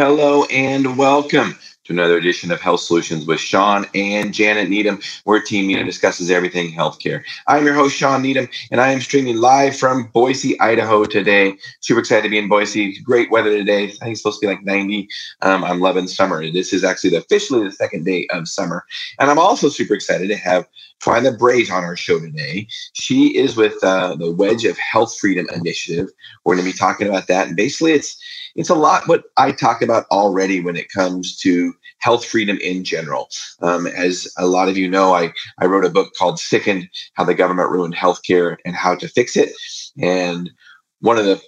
Hello and welcome to another edition of Health Solutions with Shawn and Janet Needham, where Team Needham discusses everything healthcare. I'm your host, Shawn Needham, and I am streaming live from Boise, Idaho today. Super excited to be in Boise. Great weather today. I think it's supposed to be like 90. Um, I'm loving summer. This is actually officially the second day of summer. And I'm also super excited to have Twila Brase on our show today. She is with uh, the Wedge of Health Freedom Initiative. We're going to be talking about that. And basically, it's it's a lot what I talk about already when it comes to health freedom in general. Um, as a lot of you know, I, I wrote a book called Sickened How the Government Ruined Healthcare and How to Fix It. And one of the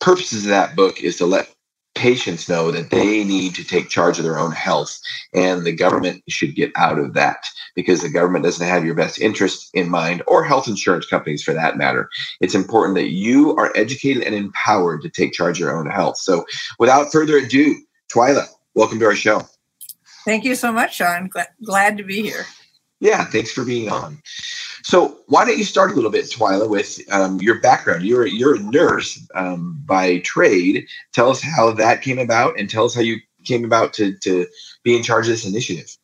purposes of that book is to let patients know that they need to take charge of their own health and the government should get out of that because the government doesn't have your best interest in mind or health insurance companies for that matter it's important that you are educated and empowered to take charge of your own health so without further ado twila welcome to our show Thank you so much, Shawn. Glad, glad to be here. Yeah, thanks for being on. So, why don't you start a little bit, Twila, with um, your background? You're you're a nurse um, by trade. Tell us how that came about, and tell us how you came about to to be in charge of this initiative.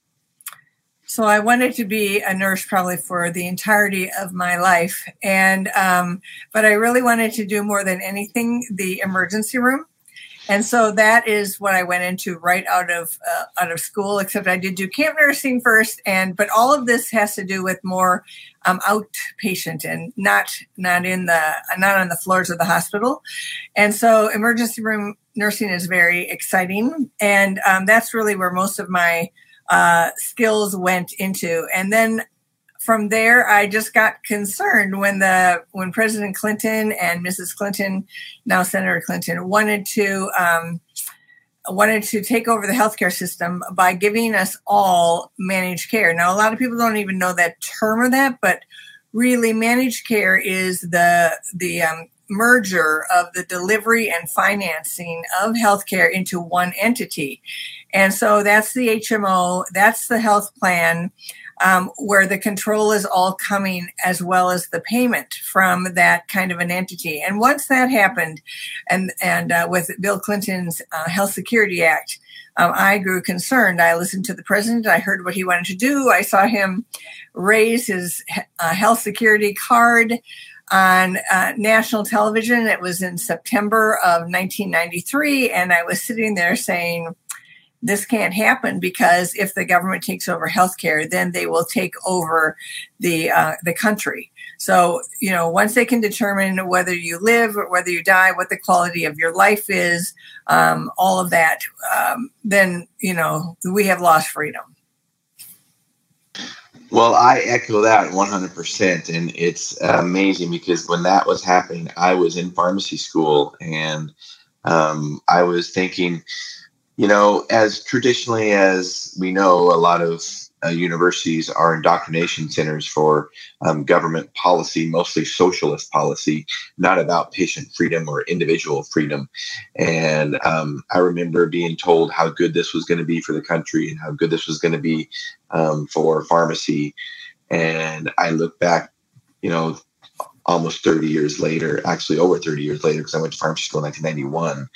So, I wanted to be a nurse probably for the entirety of my life, and um, but I really wanted to do more than anything the emergency room and so that is what I went into right out of uh, out of school. Except I did do camp nursing first, and but all of this has to do with more um, outpatient and not not in the not on the floors of the hospital. And so emergency room nursing is very exciting, and um, that's really where most of my uh, skills went into. And then from there, I just got concerned when the when President Clinton and Mrs. Clinton, now Senator Clinton, wanted to um, wanted to take over the healthcare system by giving us all managed care. Now, a lot of people don't even know that term or that, but really, managed care is the the um, merger of the delivery and financing of healthcare into one entity. And so that's the HMO, that's the health plan um, where the control is all coming as well as the payment from that kind of an entity. And once that happened, and and uh, with Bill Clinton's uh, Health Security Act, um, I grew concerned. I listened to the president. I heard what he wanted to do. I saw him raise his uh, health security card on uh, national television. It was in September of 1993, and I was sitting there saying this can't happen because if the government takes over healthcare, then they will take over the uh, the country. So you know, once they can determine whether you live or whether you die, what the quality of your life is, um, all of that, um, then you know we have lost freedom. Well, I echo that 100%. And it's amazing because when that was happening, I was in pharmacy school and um, I was thinking, you know, as traditionally as we know, a lot of uh, universities are indoctrination centers for um, government policy, mostly socialist policy, not about patient freedom or individual freedom. And um, I remember being told how good this was going to be for the country and how good this was going to be um, for pharmacy. And I look back, you know, almost 30 years later, actually over 30 years later, because I went to pharmacy school in 1991.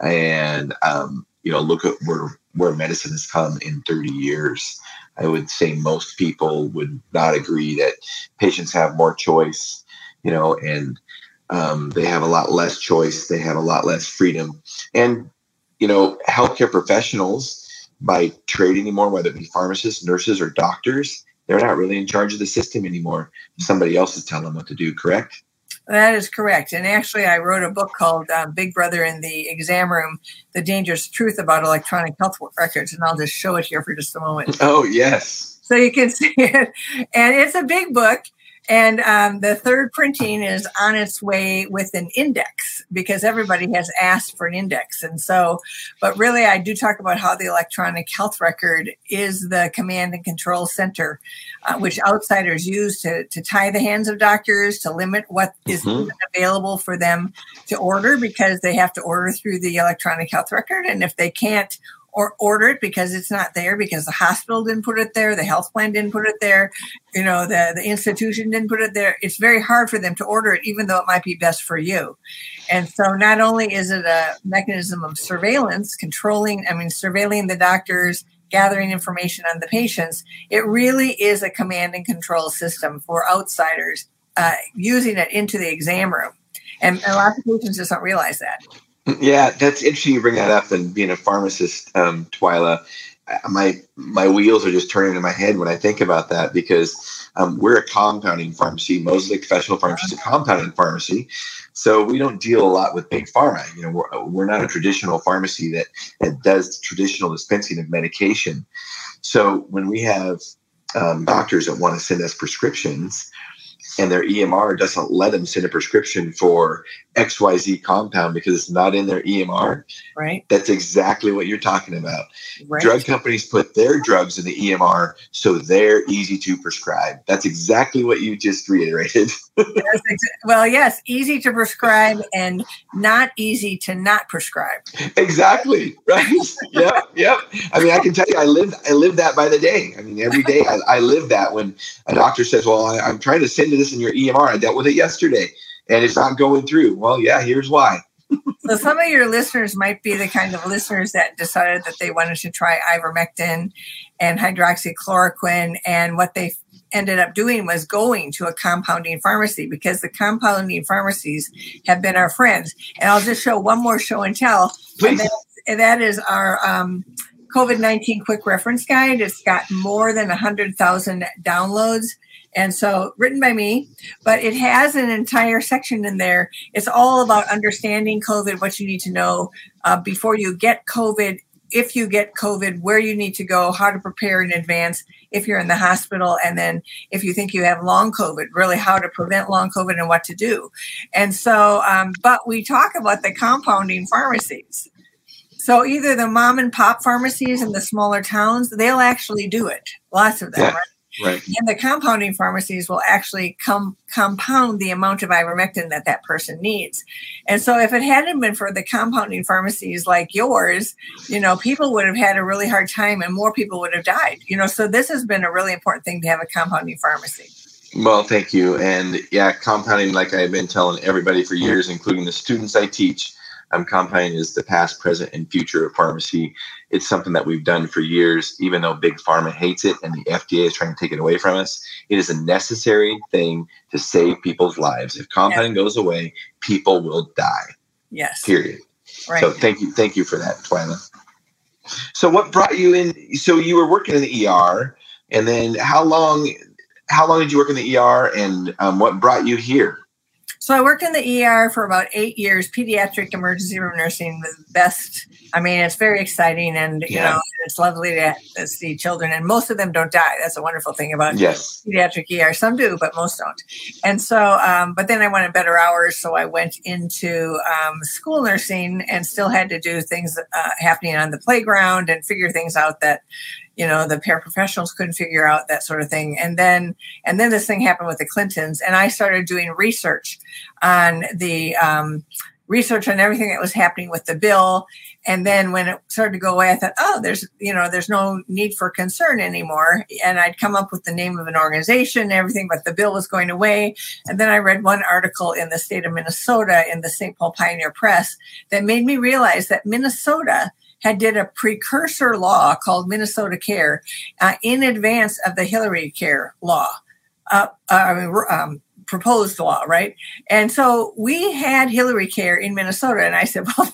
And um, you know, look at where where medicine has come in 30 years. I would say most people would not agree that patients have more choice, you know, and um, they have a lot less choice. They have a lot less freedom. And, you know, healthcare professionals, by trade anymore, whether it be pharmacists, nurses, or doctors, they're not really in charge of the system anymore. Somebody else is telling them what to do, correct? That is correct. And actually, I wrote a book called uh, Big Brother in the Exam Room The Dangerous Truth About Electronic Health Records. And I'll just show it here for just a moment. Oh, yes. So you can see it. And it's a big book. And um, the third printing is on its way with an index because everybody has asked for an index. And so, but really, I do talk about how the electronic health record is the command and control center, uh, which outsiders use to, to tie the hands of doctors, to limit what is mm-hmm. available for them to order because they have to order through the electronic health record. And if they can't or order it because it's not there because the hospital didn't put it there, the health plan didn't put it there, you know, the, the institution didn't put it there. It's very hard for them to order it, even though it might be best for you. And so not only is it a mechanism of surveillance, controlling, I mean, surveilling the doctors, gathering information on the patients, it really is a command and control system for outsiders uh, using it into the exam room. And a lot of patients just don't realize that. Yeah, that's interesting you bring that up. And being a pharmacist, um, Twila, my my wheels are just turning in my head when I think about that because um, we're a compounding pharmacy. Moses Lake Professional Pharmacy is a compounding pharmacy, so we don't deal a lot with big pharma. You know, we're, we're not a traditional pharmacy that that does traditional dispensing of medication. So when we have um, doctors that want to send us prescriptions, and their EMR doesn't let them send a prescription for XYZ compound because it's not in their EMR. Right. That's exactly what you're talking about. Right. Drug companies put their drugs in the EMR so they're easy to prescribe. That's exactly what you just reiterated. yes, well, yes, easy to prescribe and not easy to not prescribe. Exactly. Right. yep. Yep. I mean, I can tell you, I live, I live that by the day. I mean, every day I, I live that when a doctor says, well, I, I'm trying to send this in your EMR. I dealt with it yesterday and it's not going through. Well, yeah, here's why. so some of your listeners might be the kind of listeners that decided that they wanted to try ivermectin and hydroxychloroquine and what they ended up doing was going to a compounding pharmacy because the compounding pharmacies have been our friends and i'll just show one more show and tell Please. And, that, and that is our um, covid-19 quick reference guide it's got more than 100000 downloads and so, written by me, but it has an entire section in there. It's all about understanding COVID, what you need to know uh, before you get COVID, if you get COVID, where you need to go, how to prepare in advance if you're in the hospital, and then if you think you have long COVID, really how to prevent long COVID and what to do. And so, um, but we talk about the compounding pharmacies. So either the mom and pop pharmacies in the smaller towns, they'll actually do it. Lots of them, yeah. right? Right. And the compounding pharmacies will actually com- compound the amount of ivermectin that that person needs. And so, if it hadn't been for the compounding pharmacies like yours, you know, people would have had a really hard time and more people would have died. You know, so this has been a really important thing to have a compounding pharmacy. Well, thank you. And yeah, compounding, like I've been telling everybody for mm-hmm. years, including the students I teach, um, compounding is the past, present, and future of pharmacy. It's something that we've done for years, even though Big Pharma hates it and the FDA is trying to take it away from us. It is a necessary thing to save people's lives. If compounding yeah. goes away, people will die. Yes. Period. Right. So thank you, thank you for that, Twila. So what brought you in? So you were working in the ER, and then how long? How long did you work in the ER, and um, what brought you here? So I worked in the ER for about eight years. Pediatric emergency room nursing was best. I mean, it's very exciting, and you yeah. know, it's lovely to, see children, and most of them don't die. That's a wonderful thing about yes. pediatric ER. Some do, but most don't. And so, um, but then I wanted better hours, so I went into um, school nursing and still had to do things uh, happening on the playground and figure things out that you know the paraprofessionals couldn't figure out that sort of thing. And then and then this thing happened with the clintons and i started doing research on the um, research on everything that was happening with the bill. And then when it started to go away i thought oh there's you know there's no need for concern anymore. And i'd come up with the name of an organization and everything but the bill was going away. And then i read one article in the state of minnesota in the st paul pioneer press that made me realize that minnesota had did a precursor law called Minnesota Care uh, in advance of the Hillary Care law. Uh, uh I mean, um, proposed law, right? And so we had Hillary Care in Minnesota, and I said, "Well,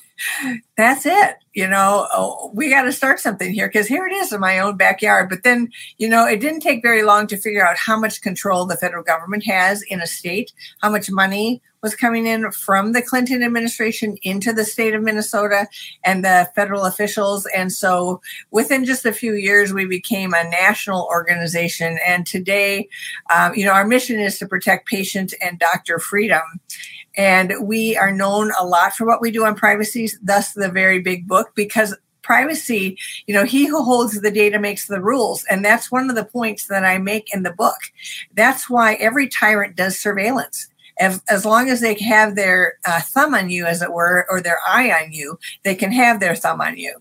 that's it. You know, oh, we got to start something here because here it is in my own backyard. But then, you know, it didn't take very long to figure out how much control the federal government has in a state, how much money was coming in from the Clinton administration into the state of Minnesota and the federal officials. And so within just a few years, we became a national organization. And today, um, you know, our mission is to protect patient and doctor freedom. And we are known a lot for what we do on privacy, thus the very big book, because privacy, you know, he who holds the data makes the rules. And that's one of the points that I make in the book. That's why every tyrant does surveillance. As, long as they have their uh, thumb on you, as it were, or their eye on you, they can have their thumb on you.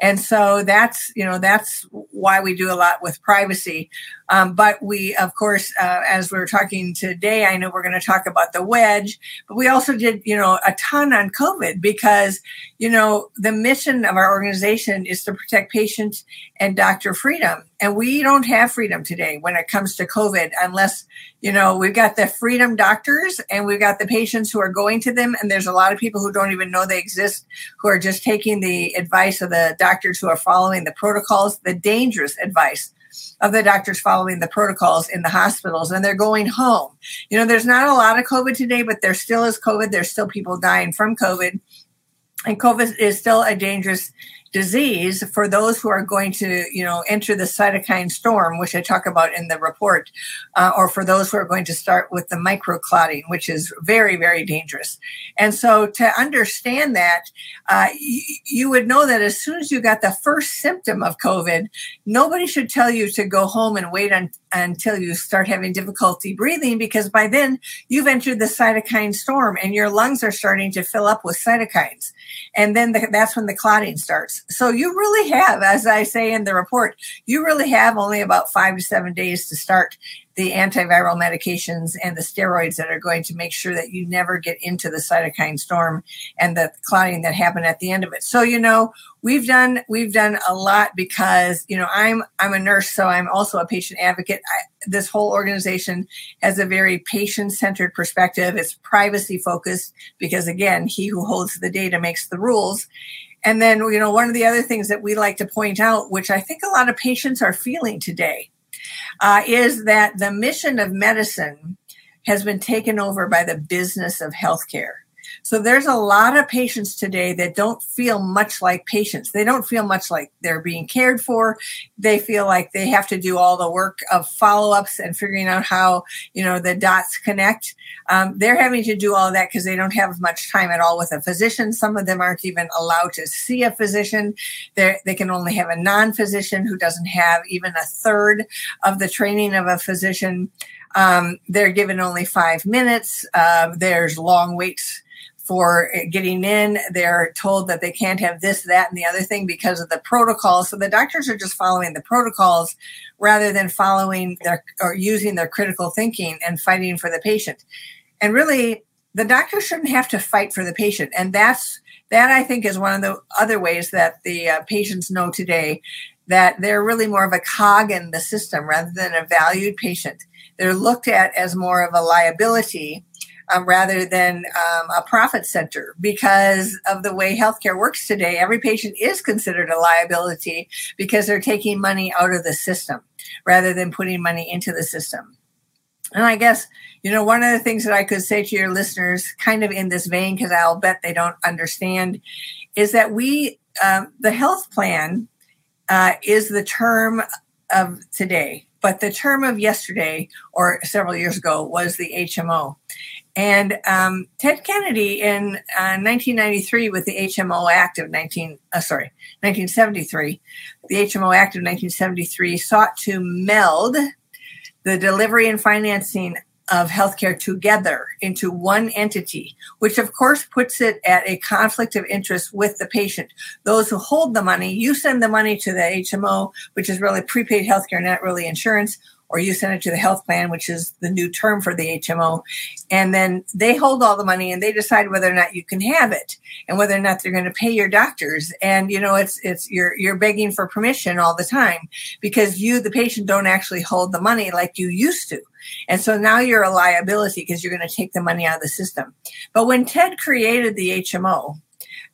And so that's, you know, that's why we do a lot with privacy. Um, but we, of course, uh, as we are talking today, I know we're going to talk about the wedge, but we also did, you know, a ton on COVID because, you know, the mission of our organization is to protect patients and doctor freedom. And we don't have freedom today when it comes to COVID, unless, you know, we've got the freedom doctors and we've got the patients who are going to them. And there's a lot of people who don't even know they exist, who are just taking the advice of the doctors who are following the protocols, the dangerous advice of the doctors following the protocols in the hospitals and they're going home. You know, there's not a lot of COVID today, but there still is COVID. There's still people dying from COVID. And COVID is still a dangerous disease for those who are going to, you know, enter the cytokine storm, which I talk about in the report, uh, or for those who are going to start with the microclotting, which is very, very dangerous. And so to understand that, uh, y- you would know that as soon as you got the first symptom of COVID, nobody should tell you to go home and wait un- until you start having difficulty breathing, because by then you've entered the cytokine storm and your lungs are starting to fill up with cytokines. And then the, that's when the clotting starts. So you really have, as I say in the report, you really have only about five to seven days to start the antiviral medications and the steroids that are going to make sure that you never get into the cytokine storm and the clotting that happened at the end of it. So, you know, we've done we've done a lot because, you know, I'm I'm a nurse, so I'm also a patient advocate. I, this whole organization has a very patient-centered perspective. It's privacy focused because again, he who holds the data makes the rules. And then, you know, one of the other things that we like to point out, which I think a lot of patients are feeling today, uh, is that the mission of medicine has been taken over by the business of healthcare. So there's a lot of patients today that don't feel much like patients. They don't feel much like they're being cared for. They feel like they have to do all the work of follow-ups and figuring out how, you know, the dots connect. Um, they're having to do all that because they don't have much time at all with a physician. Some of them aren't even allowed to see a physician. They're, they can only have a non-physician who doesn't have even a third of the training of a physician. Um, they're given only five minutes. Uh, there's long waits for getting in. They're told that they can't have this, that, and the other thing because of the protocols. So the doctors are just following the protocols rather than following their or using their critical thinking and fighting for the patient. And really, the doctor shouldn't have to fight for the patient. And that's that I think is one of the other ways that the uh, patients know today that they're really more of a cog in the system rather than a valued patient. They're looked at as more of a liability um, rather than um, a profit center because of the way healthcare works today. Every patient is considered a liability because they're taking money out of the system rather than putting money into the system. And I guess, you know, one of the things that I could say to your listeners, kind of in this vein, because I'll bet they don't understand, is that we, um, the health plan uh, is the term of today, but the term of yesterday or several years ago was the HMO. And um, Ted Kennedy in uh, 1993, with the HMO Act of 19, uh, sorry, 1973, the HMO Act of 1973 sought to meld the delivery and financing of healthcare together into one entity, which of course puts it at a conflict of interest with the patient. Those who hold the money, you send the money to the HMO, which is really prepaid healthcare, not really insurance, or you send it to the health plan, which is the new term for the HMO. And then they hold all the money and they decide whether or not you can have it and whether or not they're going to pay your doctors. And, you know, it's, it's, you're, you're begging for permission all the time because you, the patient, don't actually hold the money like you used to. And so now you're a liability because you're going to take the money out of the system. But when Ted created the HMO,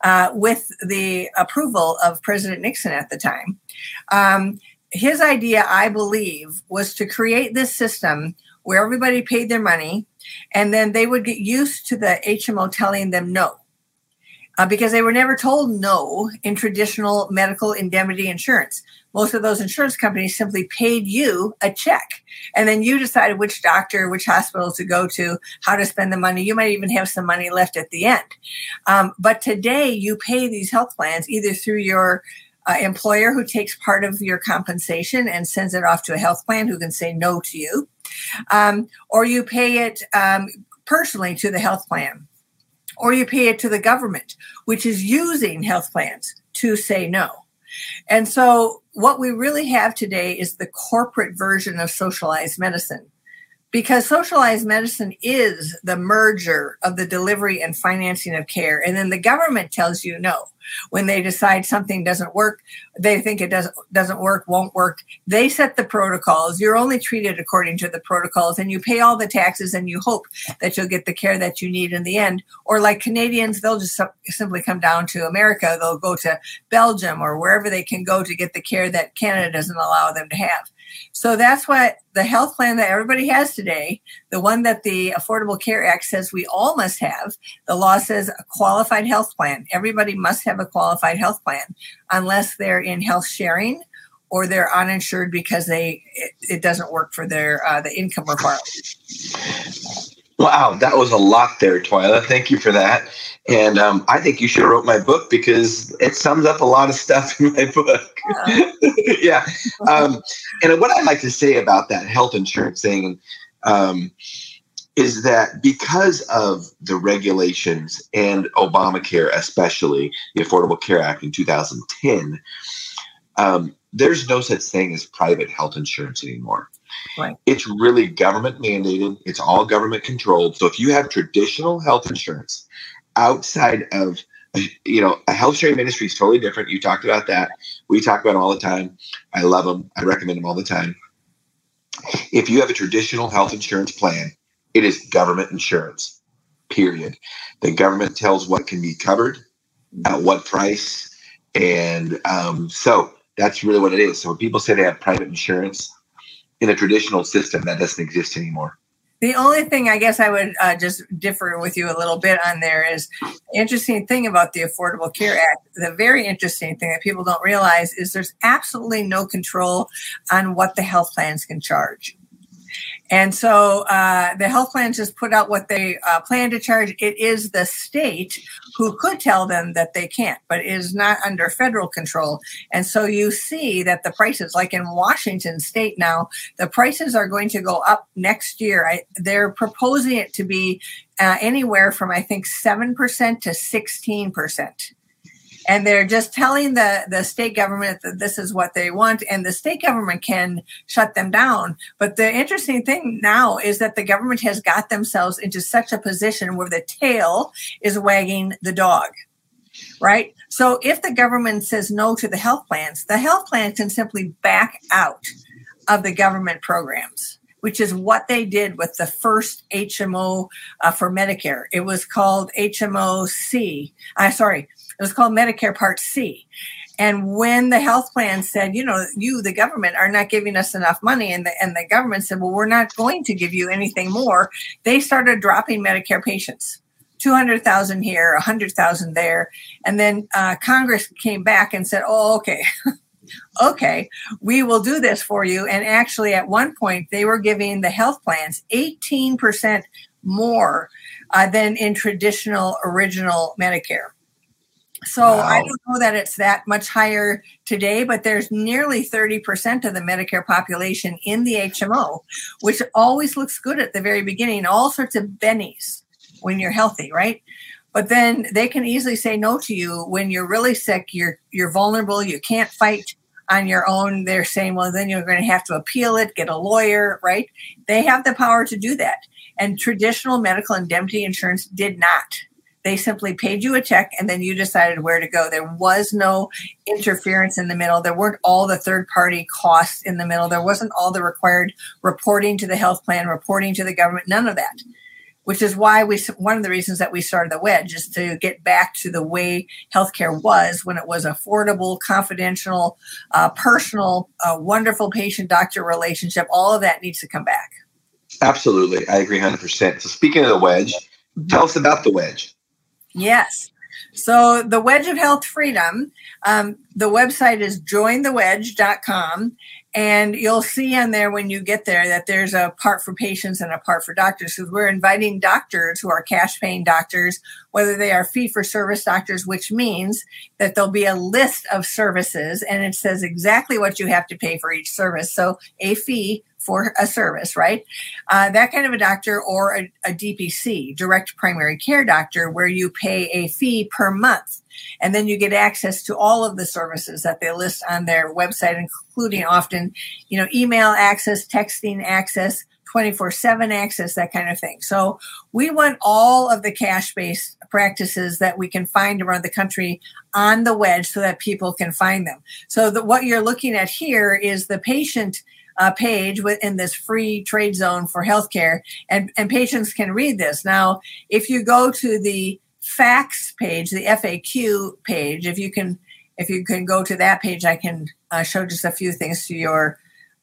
uh, with the approval of President Nixon at the time, um, his idea, I believe, was to create this system where everybody paid their money and then they would get used to the HMO telling them no. Uh, because they were never told no in traditional medical indemnity insurance. Most of those insurance companies simply paid you a check, and then you decided which doctor, which hospital to go to, how to spend the money. You might even have some money left at the end. Um, but today, you pay these health plans either through your uh, employer who takes part of your compensation and sends it off to a health plan who can say no to you, um, or you pay it um, personally to the health plan, or you pay it to the government, which is using health plans to say no. And so what we really have today is the corporate version of socialized medicine because socialized medicine is the merger of the delivery and financing of care. And then the government tells you no. When they decide something doesn't work, they think it doesn't doesn't work, won't work. They set the protocols. You're only treated according to the protocols, and you pay all the taxes, and you hope that you'll get the care that you need in the end. Or like Canadians, they'll just simply come down to America. They'll go to Belgium or wherever they can go to get the care that Canada doesn't allow them to have. So that's what the health plan that everybody has today, the one that the Affordable Care Act says we all must have, the law says a qualified health plan. Everybody must have a qualified health plan unless they're in health sharing or they're uninsured because they it, it doesn't work for their uh, the income requirement. Wow, that was a lot there, Twila. Thank you for that. And um, I think you should have wrote my book because it sums up a lot of stuff in my book. Yeah. yeah. Um, and what I like to say about that health insurance thing um, is that because of the regulations and Obamacare, especially the Affordable Care Act in 2010, um, there's no such thing as private health insurance anymore. Right. It's really government mandated. It's all government controlled. So if you have traditional health insurance outside of you know, a health sharing ministry is totally different. You talked about that. We talk about all the time. I love them. I recommend them all the time. If you have a traditional health insurance plan, it is government insurance, period. The government tells what can be covered, at what price. And um, so that's really what it is. So when people say they have private insurance, in a traditional system that doesn't exist anymore. The only thing I guess I would uh, just differ with you a little bit on there is interesting thing about the Affordable Care Act. The very interesting thing that people don't realize is there's absolutely no control on what the health plans can charge. And so uh, the health plans just put out what they uh, plan to charge. It is the state who could tell them that they can't, but is not under federal control. And so you see that the prices, like in Washington state now, the prices are going to go up next year. I, they're proposing it to be uh, anywhere from, I think, 7% to 16% and they're just telling the the state government that this is what they want and the state government can shut them down but the interesting thing now is that the government has got themselves into such a position where the tail is wagging the dog right so if the government says no to the health plans the health plans can simply back out of the government programs which is what they did with the first HMO uh, for Medicare. It was called HMOC. I uh, sorry, it was called Medicare Part C. And when the health plan said, you know, you, the government, are not giving us enough money, and the, and the government said, well, we're not going to give you anything more, they started dropping Medicare patients. 200,000 here, 100,000 there. And then uh, Congress came back and said, oh, okay. okay, we will do this for you. And actually, at one point, they were giving the health plans 18% more uh, than in traditional original Medicare. So wow. I don't know that it's that much higher today, but there's nearly 30% of the Medicare population in the HMO, which always looks good at the very beginning, all sorts of bennies when you're healthy, right? But then they can easily say no to you when you're really sick, you're you're vulnerable, you can't fight on your own. They're saying, well, then you're going to have to appeal it, get a lawyer, right? They have the power to do that. And traditional medical indemnity insurance did not. They simply paid you a check and then you decided where to go. There was no interference in the middle. There weren't all the third party costs in the middle. There wasn't all the required reporting to the health plan, reporting to the government, none of that. Which is why we, one of the reasons that we started the wedge is to get back to the way healthcare was when it was affordable, confidential, uh, personal, uh, wonderful patient doctor relationship. All of that needs to come back. Absolutely. I agree 100%. So, speaking of the wedge, tell us about the wedge. Yes. So the Wedge of Health Freedom, um, the website is jointhewedge.com. And you'll see on there when you get there that there's a part for patients and a part for doctors. Because we're inviting doctors who are cash paying doctors, whether they are fee for service doctors, which means that there'll be a list of services and it says exactly what you have to pay for each service. So a fee for a service, right? Uh, that kind of a doctor or a, a DPC, direct primary care doctor, where you pay a fee per month. And then you get access to all of the services that they list on their website, including often, you know, email access, texting access, 24 7 access, that kind of thing. So we want all of the cash based practices that we can find around the country on the wedge so that people can find them. So the, what you're looking at here is the patient uh, page within this free trade zone for healthcare, and, and patients can read this. Now, if you go to the facts page, the FAQ page, if you can, if you can go to that page, I can uh, show just a few things to your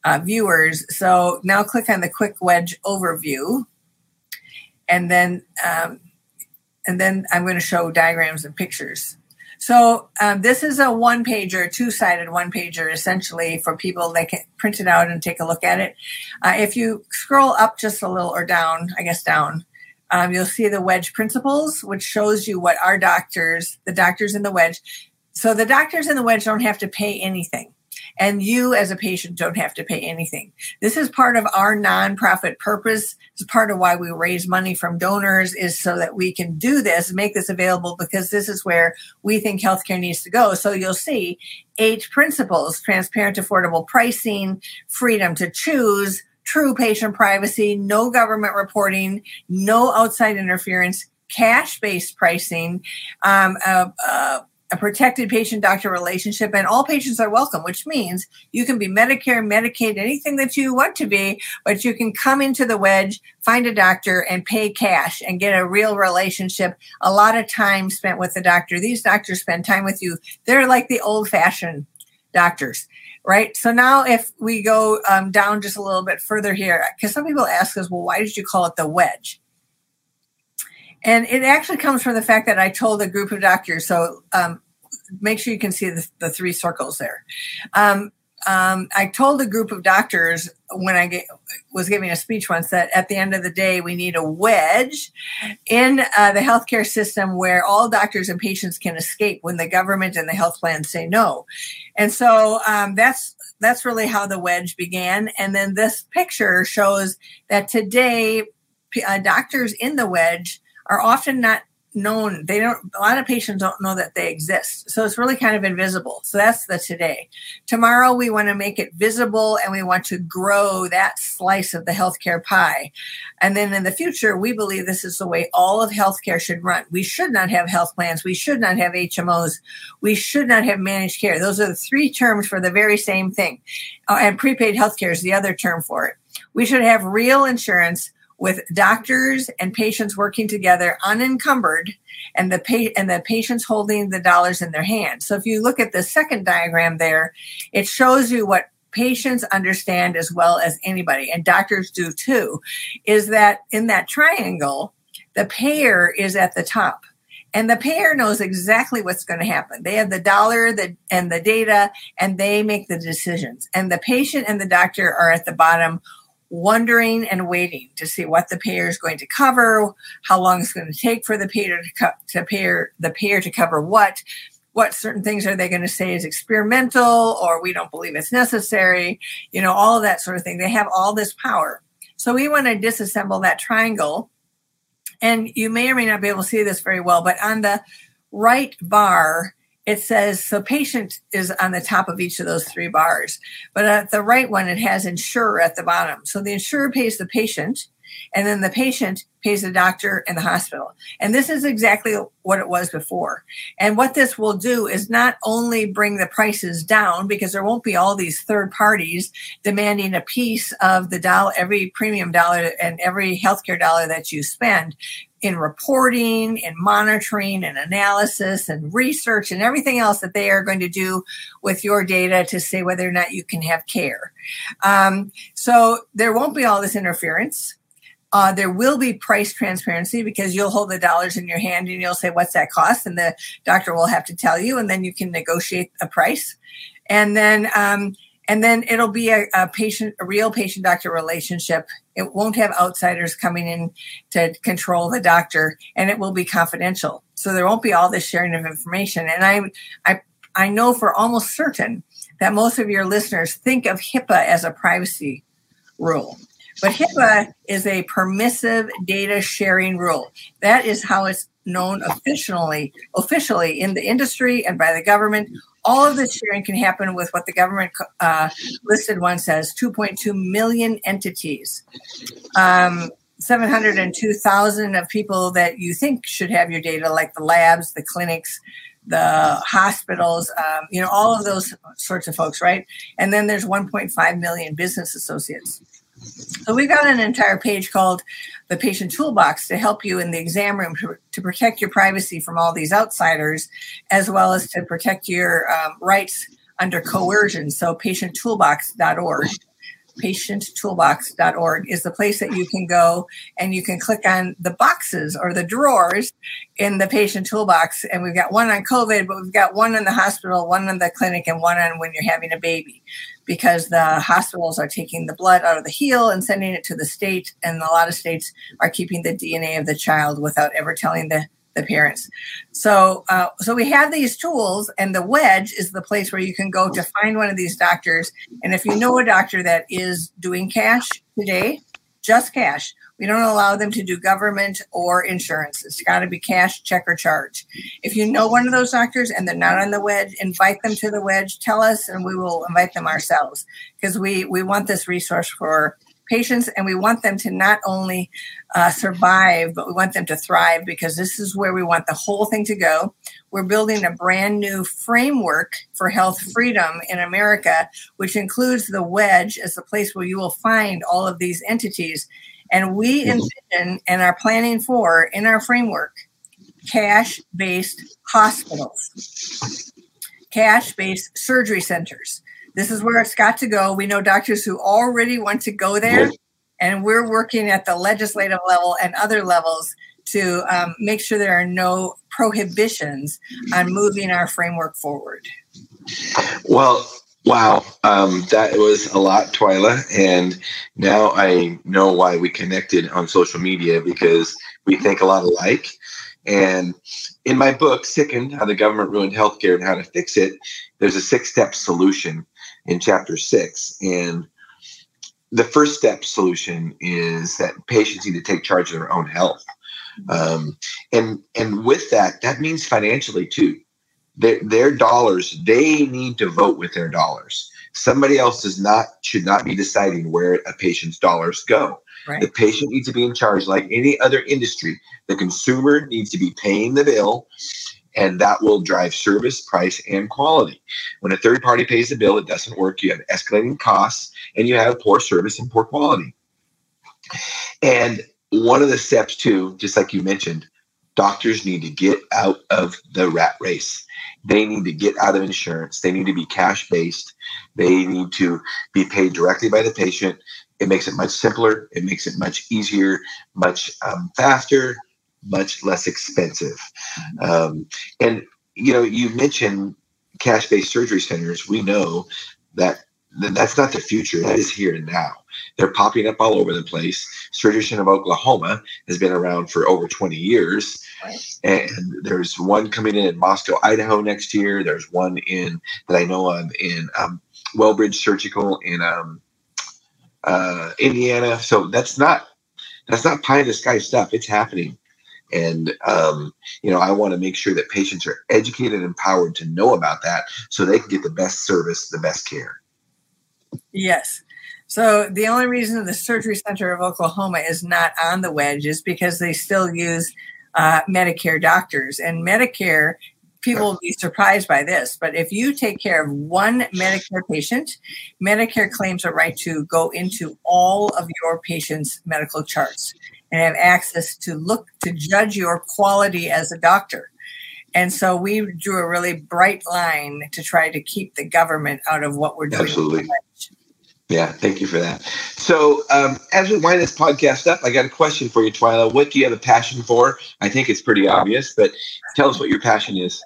uh, viewers. So now click on the quick wedge overview, and then um, and then I'm going to show diagrams and pictures. So um, this is a one pager, two sided one pager, essentially for people that can print it out and take a look at it. Uh, if you scroll up just a little or down, I guess down, um, you'll see the wedge principles, which shows you what our doctors, the doctors in the wedge. So the doctors in the wedge don't have to pay anything and you as a patient don't have to pay anything. This is part of our nonprofit purpose. It's part of why we raise money from donors is so that we can do this, make this available because this is where we think healthcare needs to go. So you'll see eight principles, transparent, affordable pricing, freedom to choose, true patient privacy, no government reporting, no outside interference, cash based pricing, um, uh, uh, a protected patient doctor relationship, and all patients are welcome, which means you can be Medicare, Medicaid, anything that you want to be, but you can come into the wedge, find a doctor, and pay cash and get a real relationship. A lot of time spent with the doctor. These doctors spend time with you. They're like the old fashioned doctors. Right. So now, if we go um, down just a little bit further here, because some people ask us, well, why did you call it the wedge? And it actually comes from the fact that I told a group of doctors. So um, make sure you can see the, the three circles there. Um, um, I told a group of doctors when I get, was giving a speech once that at the end of the day, we need a wedge in uh, the healthcare system where all doctors and patients can escape when the government and the health plans say no. And so um, that's that's really how the wedge began. And then this picture shows that today, uh, doctors in the wedge are often not known. They don't a lot of patients don't know that they exist. So it's really kind of invisible. So that's the today. Tomorrow we want to make it visible and we want to grow that slice of the healthcare pie. And then in the future we believe this is the way all of healthcare should run. We should not have health plans. We should not have hmos we should not have managed care. Those are the three terms for the very same thing. Uh, and prepaid healthcare is the other term for it. We should have real insurance with doctors and patients working together unencumbered and the pa- and the patients holding the dollars in their hands. So if you look at the second diagram there, it shows you what patients understand as well as anybody and doctors do too is that in that triangle the payer is at the top and the payer knows exactly what's going to happen. They have the dollar the, and the data, and they make the decisions. And the patient and the doctor are at the bottom wondering and waiting to see what the payer is going to cover, how long it's going to take for the payer to, co- to payer the payer to cover what, what certain things are they going to say is experimental or we don't believe it's necessary, you know, all that sort of thing. They have all this power. So we want to disassemble that triangle. And you may or may not be able to see this very well, but on the right bar, it says so patient is on the top of each of those three bars but at the right one it has insurer at the bottom. So the insurer pays the patient and then the patient pays the doctor and the hospital and this is exactly what it was before and what this will do is not only bring the prices down because there won't be all these third parties demanding a piece of the dollar every premium dollar and every healthcare dollar that you spend in reporting and monitoring and analysis and research and everything else that they are going to do with your data to say whether or not you can have care. Um, so there won't be all this interference. Uh, there will be price transparency because you'll hold the dollars in your hand and you'll say, What's that cost? And the doctor will have to tell you, and then you can negotiate a price. And then um, and then it'll be a, a, patient a real patient doctor relationship it won't have outsiders coming in to control the doctor and it will be confidential so there won't be all this sharing of information and i i i know for almost certain that most of your listeners think of hipaa as a privacy rule. But HIPAA is a permissive data sharing rule. That is how it's known officially, officially in the industry and by the government. All of this sharing can happen with what the government uh, listed one says 2.2 million entities. Um, 702,000 of people that you think should have your data, like the labs, the clinics, the hospitals, um, you know, all of those sorts of folks, right? And then there's 1.5 million business associates. So we've got an entire page called the patient toolbox to help you in the exam room to, to protect your privacy from all these outsiders, as well as to protect your um, rights under coercion. So patienttoolbox.org patienttoolbox.org is the place that you can go and you can click on the boxes or the drawers in the patient toolbox. And we've got one on COVID, but we've got one in the hospital, one in the clinic, and one on when you're having a baby because the hospitals are taking the blood out of the heel and sending it to the state. And a lot of states are keeping the DNA of the child without ever telling the the parents. So, uh, so we have these tools, and the wedge is the place where you can go to find one of these doctors. And if you know a doctor that is doing cash today, just cash. We don't allow them to do government or insurance. It's got to be cash, check, or charge. If you know one of those doctors and they're not on the wedge, invite them to the wedge. Tell us, and we will invite them ourselves because we we want this resource for patients and we want them to not only uh, survive, but we want them to thrive because this is where we want the whole thing to go. We're building a brand new framework for health freedom in America, which includes the wedge as the place where you will find all of these entities. And we mm-hmm. envision and are planning for in our framework cash based hospitals, cash based surgery centers this is where it's got to go. We know doctors who already want to go there, and we're working at the legislative level and other levels to um, make sure there are no prohibitions on moving our framework forward. Well, wow, um, that was a lot, Twila, and now I know why we connected on social media because we think a lot alike. And in my book, Sickened How the Government Ruined Healthcare and How to Fix It, there's a six step solution in chapter six. And the first step solution is that patients need to take charge of their own health. Um, and and with that, that means financially too. Their, their dollars, they need to vote with their dollars. Somebody else does not should not be deciding where a patient's dollars go. Right. The patient needs to be in charge, like any other industry. The consumer needs to be paying the bill, and that will drive service, price, and quality. When a third party pays the bill, it doesn't work. You have escalating costs and you have poor service and poor quality. And one of the steps, too, just like you mentioned, doctors need to get out of the rat race. They need to get out of insurance. They need to be cash based. They need to be paid directly by the patient. It makes it much simpler. It makes it much easier, much um, faster, much less expensive. Um, and you know, you mentioned cash-based surgery centers. We know that that's not the future. That is here and now. They're popping up all over the place. Surgery Center of Oklahoma has been around for over 20 years. And there's one coming in in Moscow, Idaho next year. There's one in that I know of in um, Wellbridge Surgical in um, uh, Indiana. So that's not that's not pie in the sky stuff. It's happening. And, um, you know, I want to make sure that patients are educated and empowered to know about that so they can get the best service, the best care. Yes. So the only reason the Surgery Center of Oklahoma is not on the wedge is because they still use uh, Medicare doctors. And Medicare, people will be surprised by this, but if you take care of one Medicare patient, Medicare claims a right to go into all of your patient's medical charts and have access to look to judge your quality as a doctor. And so we drew a really bright line to try to keep the government out of what we're doing. Absolutely. Yeah, thank you for that. So, um, as we wind this podcast up, I got a question for you, Twila. What do you have a passion for? I think it's pretty obvious, but tell us what your passion is.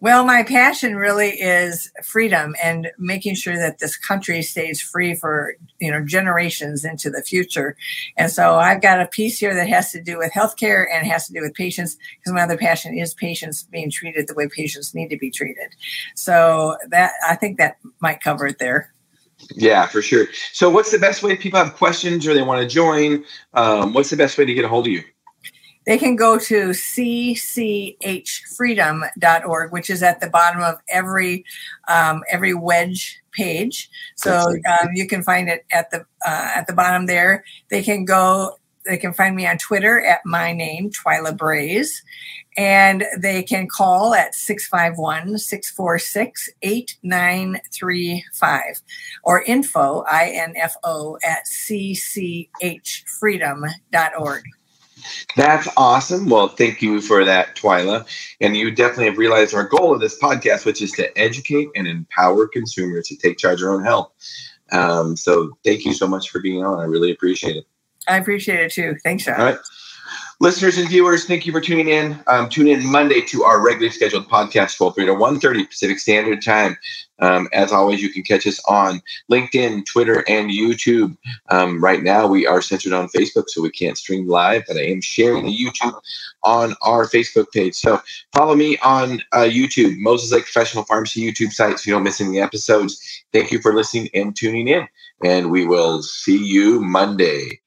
Well, my passion really is freedom and making sure that this country stays free for you know generations into the future. And so I've got a piece here that has to do with healthcare and has to do with patients because my other passion is patients being treated the way patients need to be treated. So that I think that might cover it there. Yeah, for sure. So, what's the best way if people have questions or they want to join? Um, what's the best way to get a hold of you? They can go to cchfreedom.org, which is at the bottom of every um, every wedge page. So um, you can find it at the uh, at the bottom there. They can go. They can find me on Twitter at my name, Twila Brase. And they can call at 651 646 8935 or info, I N F O, at cchfreedom.org. That's awesome. Well, thank you for that, Twila. And you definitely have realized our goal of this podcast, which is to educate and empower consumers to take charge of their own health. Um, so thank you so much for being on. I really appreciate it. I appreciate it too. Thanks, Shawn. All right. Listeners and viewers, thank you for tuning in. Um, tune in Monday to our regularly scheduled podcast, 12 to 1.30 Pacific Standard Time. Um, as always, you can catch us on LinkedIn, Twitter, and YouTube. Um, right now, we are centered on Facebook, so we can't stream live, but I am sharing the YouTube on our Facebook page. So follow me on uh, YouTube, Moses Lake Professional Pharmacy YouTube site, so you don't miss any episodes. Thank you for listening and tuning in, and we will see you Monday.